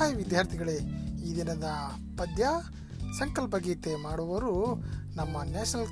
hi ವಿದ್ಯಾರ್ಥಿಗಳೇ ಈ ದಿನದ ಪದ್ಯ ಸಂಕಲ್ಪ ಗೀತೆ ಮಾಡುವವರು ನಮ್ಮ ನ್ಯಾಷನಲ್